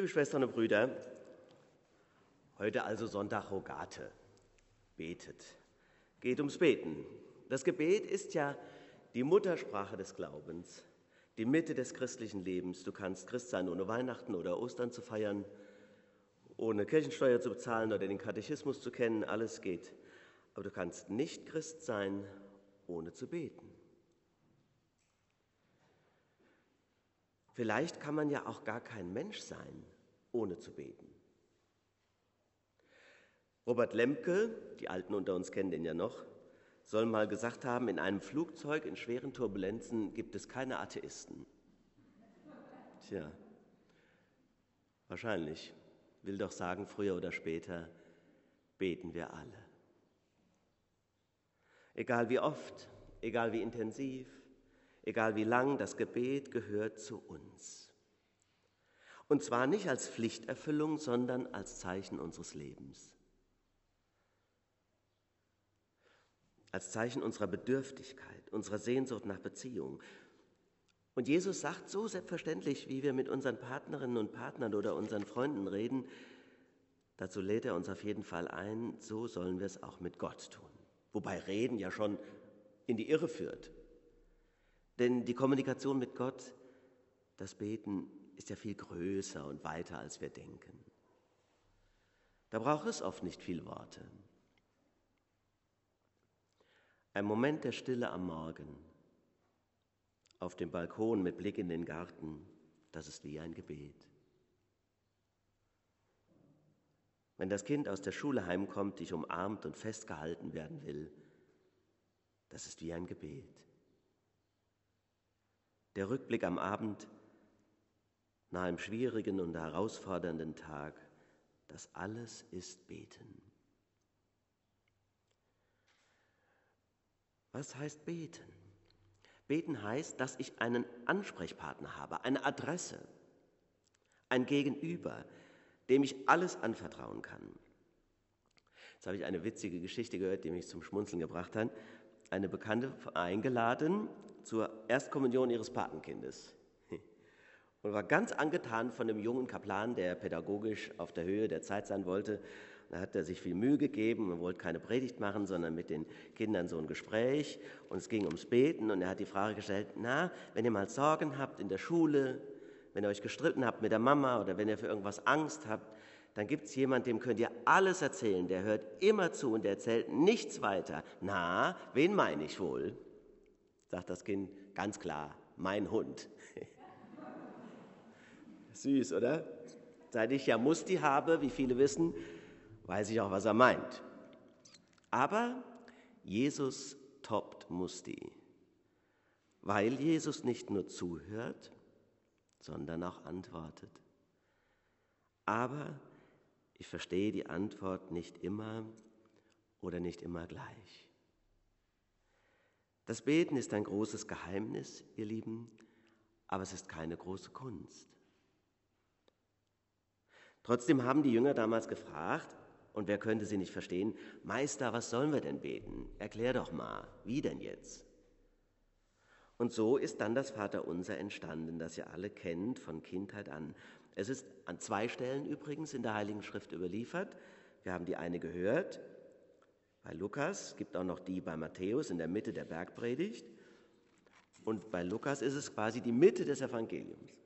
Liebe Schwestern und Brüder, heute also Sonntag Rogate. Betet. Geht ums Beten. Das Gebet ist ja die Muttersprache des Glaubens, die Mitte des christlichen Lebens. Du kannst Christ sein, ohne Weihnachten oder Ostern zu feiern, ohne Kirchensteuer zu bezahlen oder den Katechismus zu kennen. Alles geht. Aber du kannst nicht Christ sein, ohne zu beten. Vielleicht kann man ja auch gar kein Mensch sein, ohne zu beten. Robert Lemke, die Alten unter uns kennen den ja noch, soll mal gesagt haben, in einem Flugzeug in schweren Turbulenzen gibt es keine Atheisten. Tja, wahrscheinlich. Will doch sagen, früher oder später beten wir alle. Egal wie oft, egal wie intensiv, egal wie lang, das Gebet gehört zu uns. Und zwar nicht als Pflichterfüllung, sondern als Zeichen unseres Lebens. Als Zeichen unserer Bedürftigkeit, unserer Sehnsucht nach Beziehung. Und Jesus sagt so selbstverständlich, wie wir mit unseren Partnerinnen und Partnern oder unseren Freunden reden, dazu lädt er uns auf jeden Fall ein, so sollen wir es auch mit Gott tun. Wobei Reden ja schon in die Irre führt. Denn die Kommunikation mit Gott, das Beten, ist ja viel größer und weiter, als wir denken. Da braucht es oft nicht viel Worte. Ein Moment der Stille am Morgen, auf dem Balkon mit Blick in den Garten, das ist wie ein Gebet. Wenn das Kind aus der Schule heimkommt, dich umarmt und festgehalten werden will, das ist wie ein Gebet der Rückblick am Abend nach einem schwierigen und herausfordernden Tag, das alles ist Beten. Was heißt beten? Beten heißt, dass ich einen Ansprechpartner habe, eine Adresse, ein Gegenüber, dem ich alles anvertrauen kann. Jetzt habe ich eine witzige Geschichte gehört, die mich zum Schmunzeln gebracht hat. Eine Bekannte eingeladen zur Erstkommunion ihres Patenkindes und war ganz angetan von dem jungen Kaplan, der pädagogisch auf der Höhe der Zeit sein wollte. Da hat er sich viel Mühe gegeben und wollte keine Predigt machen, sondern mit den Kindern so ein Gespräch. Und es ging ums Beten und er hat die Frage gestellt, na, wenn ihr mal Sorgen habt in der Schule, wenn ihr euch gestritten habt mit der Mama oder wenn ihr für irgendwas Angst habt, dann gibt es jemanden, dem könnt ihr alles erzählen. Der hört immer zu und der erzählt nichts weiter. Na, wen meine ich wohl? sagt das Kind ganz klar, mein Hund. Süß, oder? Seit ich ja Musti habe, wie viele wissen, weiß ich auch, was er meint. Aber Jesus toppt Musti, weil Jesus nicht nur zuhört, sondern auch antwortet. Aber ich verstehe die Antwort nicht immer oder nicht immer gleich. Das Beten ist ein großes Geheimnis, ihr Lieben, aber es ist keine große Kunst. Trotzdem haben die Jünger damals gefragt, und wer könnte sie nicht verstehen, Meister, was sollen wir denn beten? Erklär doch mal, wie denn jetzt? Und so ist dann das Vaterunser entstanden, das ihr alle kennt von Kindheit an. Es ist an zwei Stellen übrigens in der Heiligen Schrift überliefert. Wir haben die eine gehört, bei Lukas gibt auch noch die bei Matthäus in der Mitte der Bergpredigt. Und bei Lukas ist es quasi die Mitte des Evangeliums.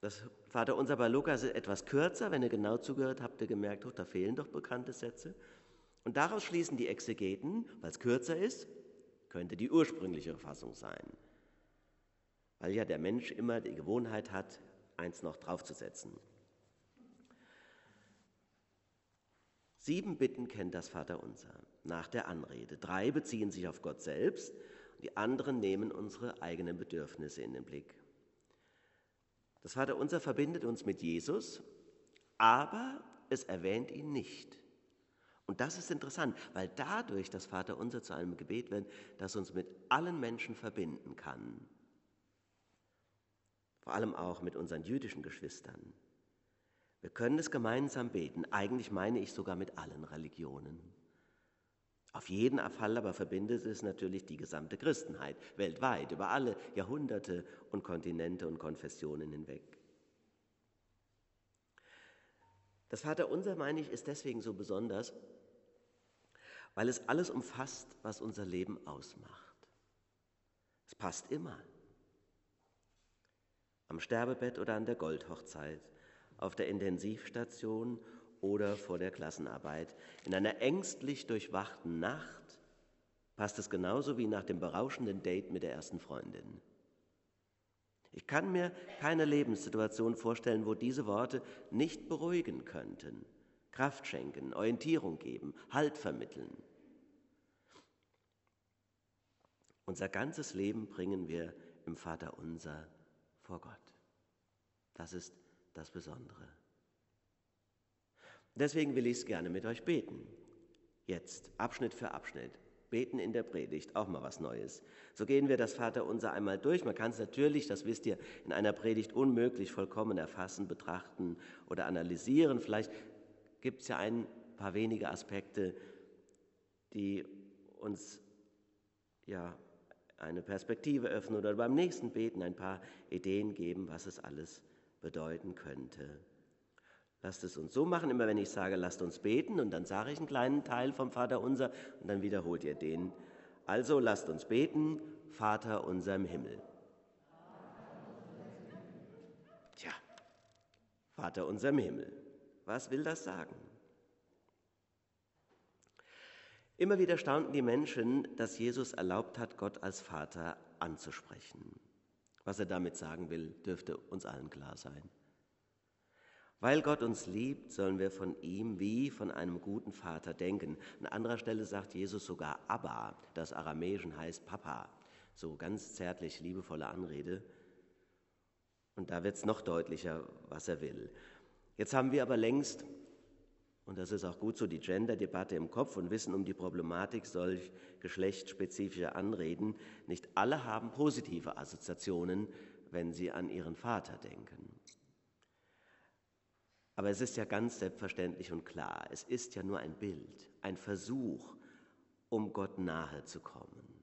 Das Vaterunser bei Lukas ist etwas kürzer. Wenn ihr genau zugehört habt, ihr gemerkt, oh, da fehlen doch bekannte Sätze. Und daraus schließen die Exegeten, weil es kürzer ist, könnte die ursprüngliche Fassung sein. Weil ja der Mensch immer die Gewohnheit hat, eins noch draufzusetzen. Sieben Bitten kennt das Vaterunser nach der Anrede. Drei beziehen sich auf Gott selbst, die anderen nehmen unsere eigenen Bedürfnisse in den Blick. Das Vaterunser verbindet uns mit Jesus, aber es erwähnt ihn nicht. Und das ist interessant, weil dadurch das Vaterunser zu einem Gebet wird, das uns mit allen Menschen verbinden kann. Vor allem auch mit unseren jüdischen Geschwistern. Wir können es gemeinsam beten. Eigentlich meine ich sogar mit allen Religionen. Auf jeden Fall aber verbindet es natürlich die gesamte Christenheit weltweit, über alle Jahrhunderte und Kontinente und Konfessionen hinweg. Das Vaterunser, meine ich, ist deswegen so besonders, weil es alles umfasst, was unser Leben ausmacht. Es passt immer. Am Sterbebett oder an der Goldhochzeit, auf der Intensivstation oder vor der Klassenarbeit. In einer ängstlich durchwachten Nacht passt es genauso wie nach dem berauschenden Date mit der ersten Freundin. Ich kann mir keine Lebenssituation vorstellen, wo diese Worte nicht beruhigen könnten, Kraft schenken, Orientierung geben, Halt vermitteln. Unser ganzes Leben bringen wir im Vater unser vor Gott. Das ist das Besondere. Deswegen will ich es gerne mit euch beten. Jetzt, Abschnitt für Abschnitt. Beten in der Predigt, auch mal was Neues. So gehen wir das Vaterunser einmal durch. Man kann es natürlich, das wisst ihr, in einer Predigt unmöglich vollkommen erfassen, betrachten oder analysieren. Vielleicht gibt es ja ein paar wenige Aspekte, die uns ja eine Perspektive öffnen oder beim nächsten Beten ein paar Ideen geben, was es alles bedeuten könnte. Lasst es uns so machen, immer wenn ich sage, lasst uns beten, und dann sage ich einen kleinen Teil vom Vater unser, und dann wiederholt ihr den. Also lasst uns beten, Vater unser im Himmel. Tja, Vater unser im Himmel. Was will das sagen? Immer wieder staunten die Menschen, dass Jesus erlaubt hat, Gott als Vater anzusprechen. Was er damit sagen will, dürfte uns allen klar sein. Weil Gott uns liebt, sollen wir von ihm wie von einem guten Vater denken. An anderer Stelle sagt Jesus sogar Abba, das Aramäischen heißt Papa. So ganz zärtlich, liebevolle Anrede. Und da wird es noch deutlicher, was er will. Jetzt haben wir aber längst, und das ist auch gut so, die Gender-Debatte im Kopf und wissen um die Problematik solch geschlechtsspezifischer Anreden. Nicht alle haben positive Assoziationen, wenn sie an ihren Vater denken. Aber es ist ja ganz selbstverständlich und klar, es ist ja nur ein Bild, ein Versuch, um Gott nahe zu kommen.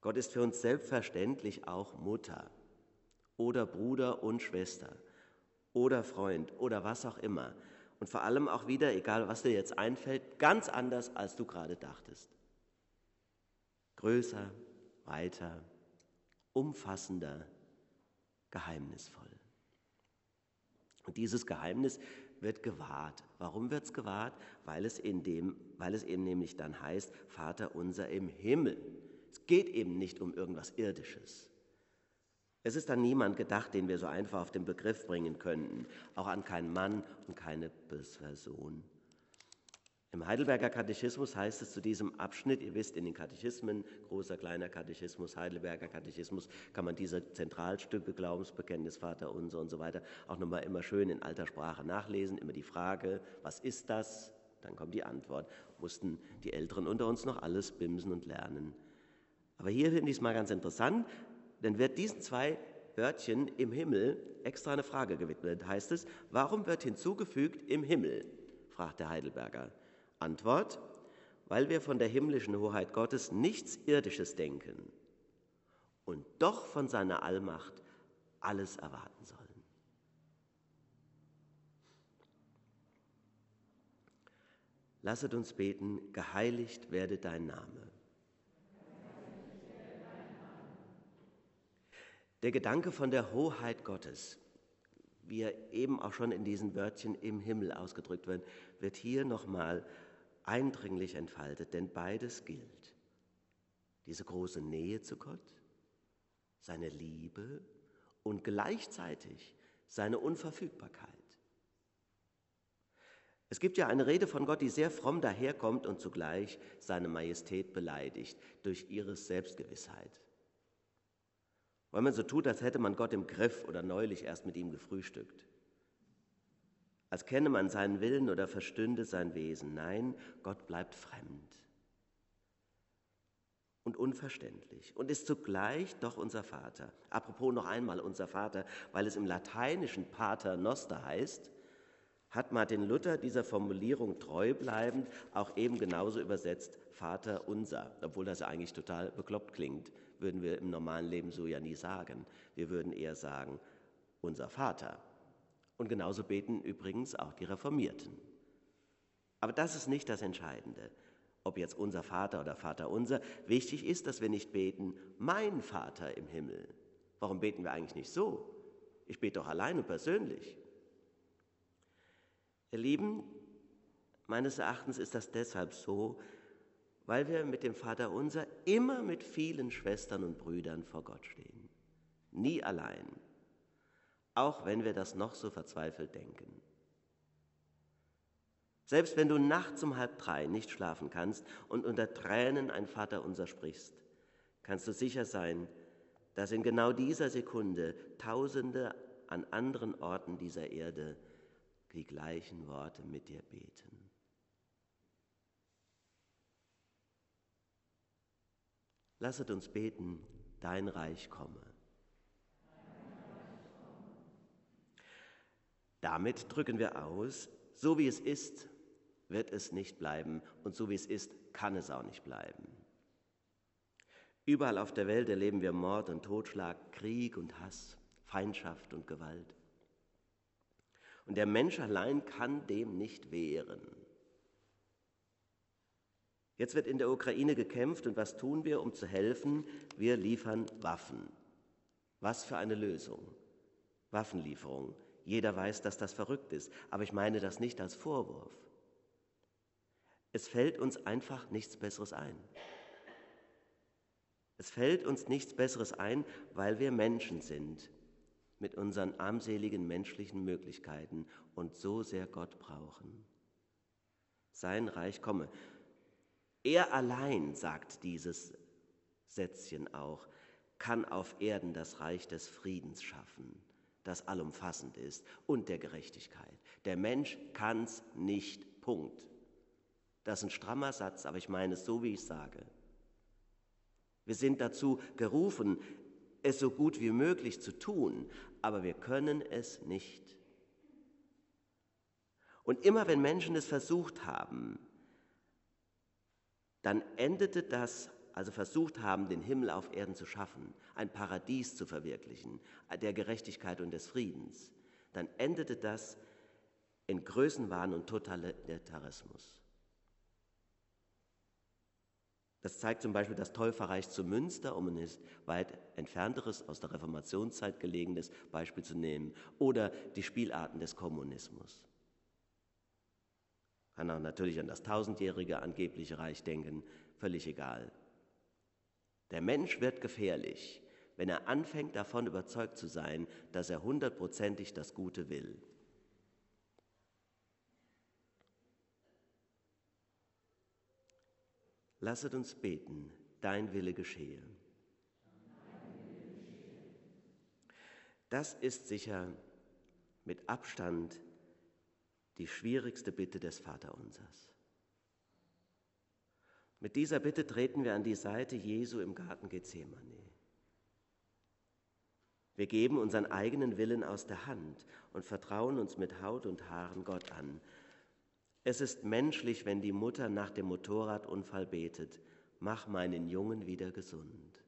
Gott ist für uns selbstverständlich auch Mutter oder Bruder und Schwester oder Freund oder was auch immer. Und vor allem auch wieder, egal was dir jetzt einfällt, ganz anders, als du gerade dachtest. Größer, weiter, umfassender, geheimnisvoll. Und dieses Geheimnis wird gewahrt. Warum wird es gewahrt? Weil es, in dem, weil es eben nämlich dann heißt, Vater unser im Himmel. Es geht eben nicht um irgendwas Irdisches. Es ist an niemand gedacht, den wir so einfach auf den Begriff bringen könnten, auch an keinen Mann und keine Person. Im Heidelberger Katechismus heißt es zu diesem Abschnitt, ihr wisst, in den Katechismen, großer, kleiner Katechismus, Heidelberger Katechismus, kann man diese Zentralstücke, Glaubensbekenntnis, Vater unser und so weiter, auch nochmal immer schön in alter Sprache nachlesen. Immer die Frage, was ist das? Dann kommt die Antwort. Mussten die Älteren unter uns noch alles bimsen und lernen. Aber hier finde ich es mal ganz interessant, denn wird diesen zwei Wörtchen im Himmel extra eine Frage gewidmet. Heißt es, warum wird hinzugefügt im Himmel? fragt der Heidelberger. Antwort, weil wir von der himmlischen Hoheit Gottes nichts Irdisches denken und doch von seiner Allmacht alles erwarten sollen. Lasset uns beten, geheiligt werde dein Name. Der Gedanke von der Hoheit Gottes, wie er eben auch schon in diesen Wörtchen im Himmel ausgedrückt wird, wird hier nochmal eindringlich entfaltet, denn beides gilt. Diese große Nähe zu Gott, seine Liebe und gleichzeitig seine Unverfügbarkeit. Es gibt ja eine Rede von Gott, die sehr fromm daherkommt und zugleich seine Majestät beleidigt durch ihre Selbstgewissheit. Weil man so tut, als hätte man Gott im Griff oder neulich erst mit ihm gefrühstückt als kenne man seinen Willen oder verstünde sein Wesen. Nein, Gott bleibt fremd und unverständlich und ist zugleich doch unser Vater. Apropos noch einmal unser Vater, weil es im Lateinischen Pater Noster heißt, hat Martin Luther dieser Formulierung treu bleibend auch eben genauso übersetzt Vater unser, obwohl das eigentlich total bekloppt klingt, würden wir im normalen Leben so ja nie sagen. Wir würden eher sagen unser Vater Und genauso beten übrigens auch die Reformierten. Aber das ist nicht das Entscheidende, ob jetzt unser Vater oder Vater unser. Wichtig ist, dass wir nicht beten, mein Vater im Himmel. Warum beten wir eigentlich nicht so? Ich bete doch allein und persönlich. Ihr Lieben, meines Erachtens ist das deshalb so, weil wir mit dem Vater unser immer mit vielen Schwestern und Brüdern vor Gott stehen. Nie allein, auch wenn wir das noch so verzweifelt denken. Selbst wenn du nachts um halb drei nicht schlafen kannst und unter Tränen ein Vater unser sprichst, kannst du sicher sein, dass in genau dieser Sekunde Tausende an anderen Orten dieser Erde die gleichen Worte mit dir beten. Lasset uns beten, dein Reich komme. Damit drücken wir aus, so wie es ist, wird es nicht bleiben und so wie es ist, kann es auch nicht bleiben. Überall auf der Welt erleben wir Mord und Totschlag, Krieg und Hass, Feindschaft und Gewalt. Und der Mensch allein kann dem nicht wehren. Jetzt wird in der Ukraine gekämpft und was tun wir, um zu helfen? Wir liefern Waffen. Was für eine Lösung. Waffenlieferung. Jeder weiß, dass das verrückt ist, aber ich meine das nicht als Vorwurf. Es fällt uns einfach nichts Besseres ein. Es fällt uns nichts Besseres ein, weil wir Menschen sind mit unseren armseligen menschlichen Möglichkeiten und so sehr Gott brauchen. Sein Reich komme. Er allein, sagt dieses Sätzchen auch, kann auf Erden das Reich des Friedens schaffen, das allumfassend ist und der Gerechtigkeit. Der Mensch kann's nicht. Punkt. Das ist ein strammer Satz, aber ich meine es so, wie ich sage. Wir sind dazu gerufen, es so gut wie möglich zu tun, aber wir können es nicht. Und immer wenn Menschen es versucht haben, dann endete das, also versucht haben, den Himmel auf Erden zu schaffen, ein Paradies zu verwirklichen, der Gerechtigkeit und des Friedens, dann endete das in Größenwahn und Totalitarismus. Das zeigt zum Beispiel das Täuferreich zu Münster, um ein weit entfernteres, aus der Reformationszeit gelegenes Beispiel zu nehmen, oder die Spielarten des Kommunismus kann auch natürlich an das tausendjährige angebliche Reich denken, völlig egal. Der Mensch wird gefährlich, wenn er anfängt davon überzeugt zu sein, dass er hundertprozentig das Gute will. Lasset uns beten, dein Wille geschehe. Das ist sicher mit Abstand die schwierigste Bitte des Vaterunsers. Mit dieser Bitte treten wir an die Seite Jesu im Garten Gethsemane. Wir geben unseren eigenen Willen aus der Hand und vertrauen uns mit Haut und Haaren Gott an. Es ist menschlich, wenn die Mutter nach dem Motorradunfall betet, mach meinen Jungen wieder gesund.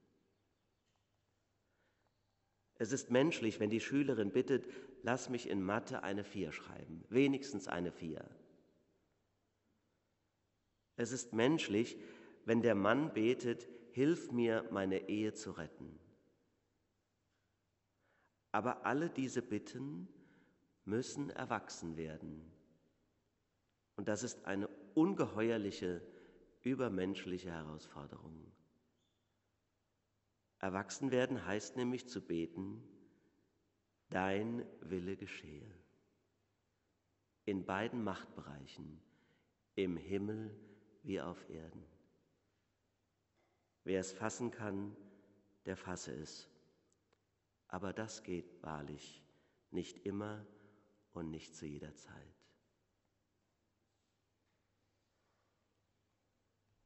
Es ist menschlich, wenn die Schülerin bittet, lass mich in Mathe eine Vier schreiben, wenigstens eine Vier. Es ist menschlich, wenn der Mann betet, hilf mir, meine Ehe zu retten. Aber alle diese Bitten müssen erwachsen werden. Und das ist eine ungeheuerliche, übermenschliche Herausforderung. Erwachsen werden heißt nämlich zu beten, dein Wille geschehe. In beiden Machtbereichen, im Himmel wie auf Erden. Wer es fassen kann, der fasse es. Aber das geht wahrlich nicht immer und nicht zu jeder Zeit.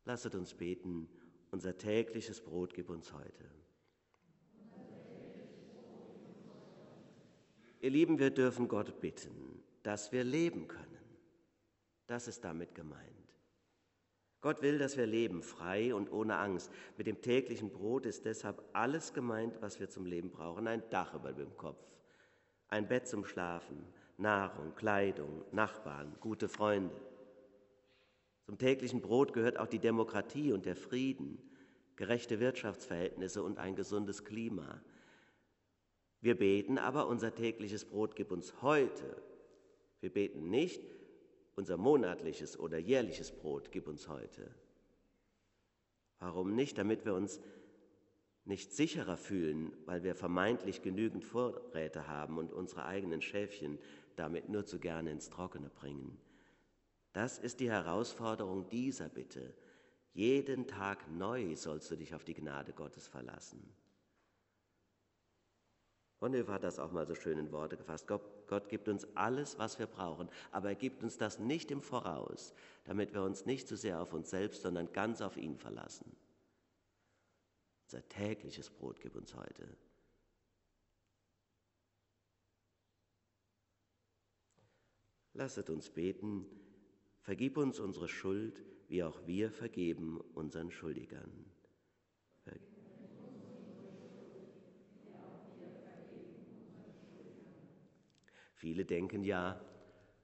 Lasset uns beten, unser tägliches Brot gib uns heute. Ihr Lieben, wir dürfen Gott bitten, dass wir leben können. Das ist damit gemeint. Gott will, dass wir leben, frei und ohne Angst. Mit dem täglichen Brot ist deshalb alles gemeint, was wir zum Leben brauchen. Ein Dach über dem Kopf, ein Bett zum Schlafen, Nahrung, Kleidung, Nachbarn, gute Freunde. Zum täglichen Brot gehört auch die Demokratie und der Frieden, gerechte Wirtschaftsverhältnisse und ein gesundes Klima. Wir beten aber, unser tägliches Brot gib uns heute. Wir beten nicht, unser monatliches oder jährliches Brot gib uns heute. Warum nicht? Damit wir uns nicht sicherer fühlen, weil wir vermeintlich genügend Vorräte haben und unsere eigenen Schäfchen damit nur zu gerne ins Trockene bringen. Das ist die Herausforderung dieser Bitte. Jeden Tag neu sollst du dich auf die Gnade Gottes verlassen. Bonhoeffer hat das auch mal so schön in Worte gefasst. Gott, Gott, gibt uns alles, was wir brauchen, aber er gibt uns das nicht im Voraus, damit wir uns nicht zu so sehr auf uns selbst, sondern ganz auf ihn verlassen. Unser tägliches Brot gib uns heute. Lasset uns beten, vergib uns unsere Schuld, wie auch wir vergeben unseren Schuldigern. Viele denken ja,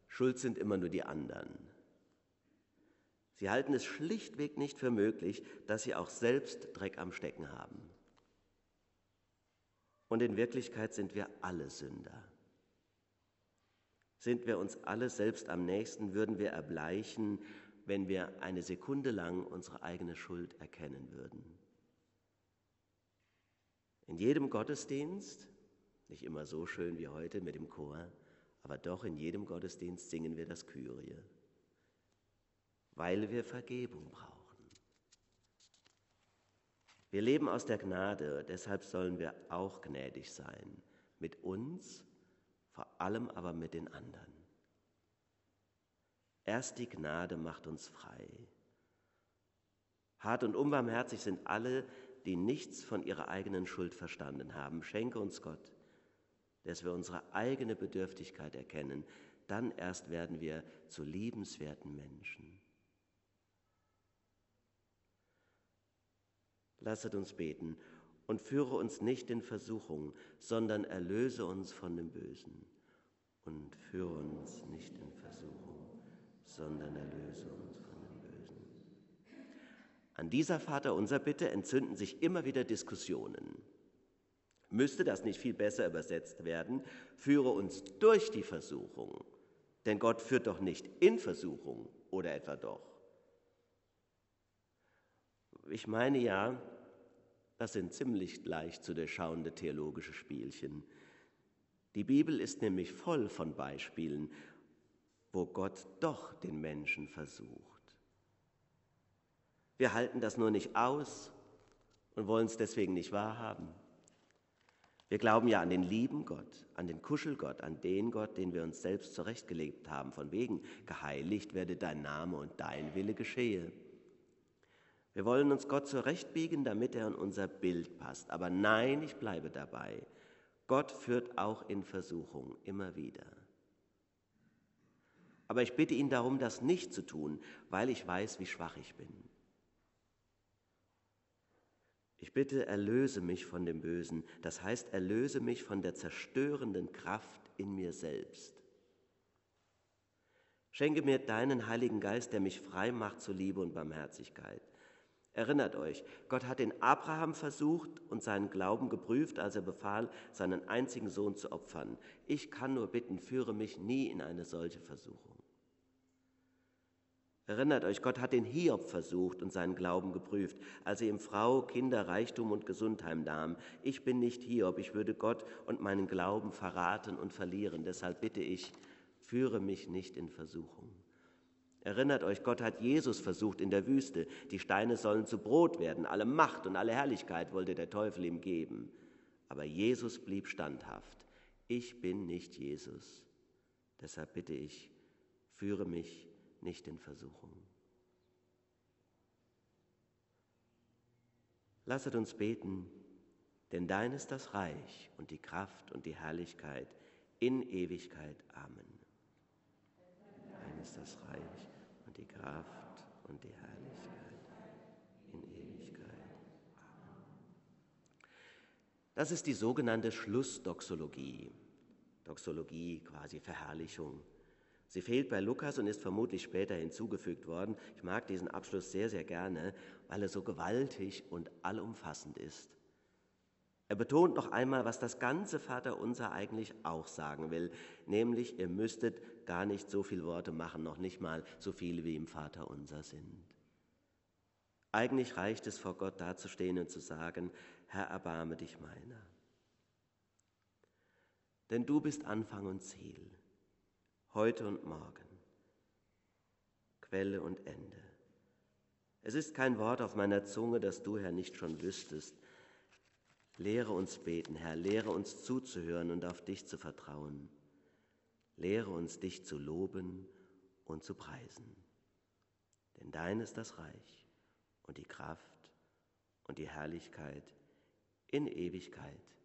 schuld sind immer nur die anderen. Sie halten es schlichtweg nicht für möglich, dass sie auch selbst Dreck am Stecken haben. Und in Wirklichkeit sind wir alle Sünder. Sind wir uns alle selbst am nächsten, würden wir erbleichen, wenn wir eine Sekunde lang unsere eigene Schuld erkennen würden. In jedem Gottesdienst, nicht immer so schön wie heute mit dem Chor, aber doch in jedem Gottesdienst singen wir das Kyrie, weil wir Vergebung brauchen. Wir leben aus der Gnade, deshalb sollen wir auch gnädig sein, mit uns, vor allem aber mit den anderen. Erst die Gnade macht uns frei. Hart und unbarmherzig sind alle, die nichts von ihrer eigenen Schuld verstanden haben. Schenke uns Gott dass wir unsere eigene Bedürftigkeit erkennen, dann erst werden wir zu liebenswerten Menschen. Lasset uns beten und führe uns nicht in Versuchung, sondern erlöse uns von dem Bösen. Und führe uns nicht in Versuchung, sondern erlöse uns von dem Bösen. An dieser Vater unser Bitte entzünden sich immer wieder Diskussionen. Müsste das nicht viel besser übersetzt werden? Führe uns durch die Versuchung. Denn Gott führt doch nicht in Versuchung oder etwa doch. Ich meine ja, das sind ziemlich leicht zu durchschauende theologische Spielchen. Die Bibel ist nämlich voll von Beispielen, wo Gott doch den Menschen versucht. Wir halten das nur nicht aus und wollen es deswegen nicht wahrhaben. Wir glauben ja an den lieben Gott, an den Kuschelgott, an den Gott, den wir uns selbst zurechtgelegt haben, von wegen, geheiligt werde dein Name und dein Wille geschehe. Wir wollen uns Gott zurechtbiegen, damit er in unser Bild passt. Aber nein, ich bleibe dabei. Gott führt auch in Versuchung immer wieder. Aber ich bitte ihn darum, das nicht zu tun, weil ich weiß, wie schwach ich bin. Ich bitte, erlöse mich von dem Bösen, das heißt, erlöse mich von der zerstörenden Kraft in mir selbst. Schenke mir deinen Heiligen Geist, der mich frei macht zu Liebe und Barmherzigkeit. Erinnert euch, Gott hat den Abraham versucht und seinen Glauben geprüft, als er befahl, seinen einzigen Sohn zu opfern. Ich kann nur bitten, führe mich nie in eine solche Versuchung. Erinnert euch, Gott hat den Hiob versucht und seinen Glauben geprüft, als er ihm Frau, Kinder, Reichtum und Gesundheit nahm. Ich bin nicht Hiob, ich würde Gott und meinen Glauben verraten und verlieren. Deshalb bitte ich, führe mich nicht in Versuchung. Erinnert euch, Gott hat Jesus versucht in der Wüste. Die Steine sollen zu Brot werden. Alle Macht und alle Herrlichkeit wollte der Teufel ihm geben. Aber Jesus blieb standhaft. Ich bin nicht Jesus. Deshalb bitte ich, führe mich nicht in Versuchung. Lasset uns beten, denn dein ist das Reich und die Kraft und die Herrlichkeit in Ewigkeit. Amen. Dein ist das Reich und die Kraft und die Herrlichkeit in Ewigkeit. Amen. Das ist die sogenannte Schlussdoxologie. Doxologie, quasi Verherrlichung. Sie fehlt bei Lukas und ist vermutlich später hinzugefügt worden. Ich mag diesen Abschluss sehr, sehr gerne, weil er so gewaltig und allumfassend ist. Er betont noch einmal, was das ganze Vaterunser eigentlich auch sagen will, nämlich ihr müsstet gar nicht so viele Worte machen, noch nicht mal so viele wie im Vaterunser sind. Eigentlich reicht es vor Gott dazustehen und zu sagen, Herr, erbarme dich meiner. Denn du bist Anfang und Ziel heute und morgen, Quelle und Ende. Es ist kein Wort auf meiner Zunge, das du, Herr, nicht schon wüsstest. Lehre uns beten, Herr, lehre uns zuzuhören und auf dich zu vertrauen. Lehre uns, dich zu loben und zu preisen. Denn dein ist das Reich und die Kraft und die Herrlichkeit in Ewigkeit.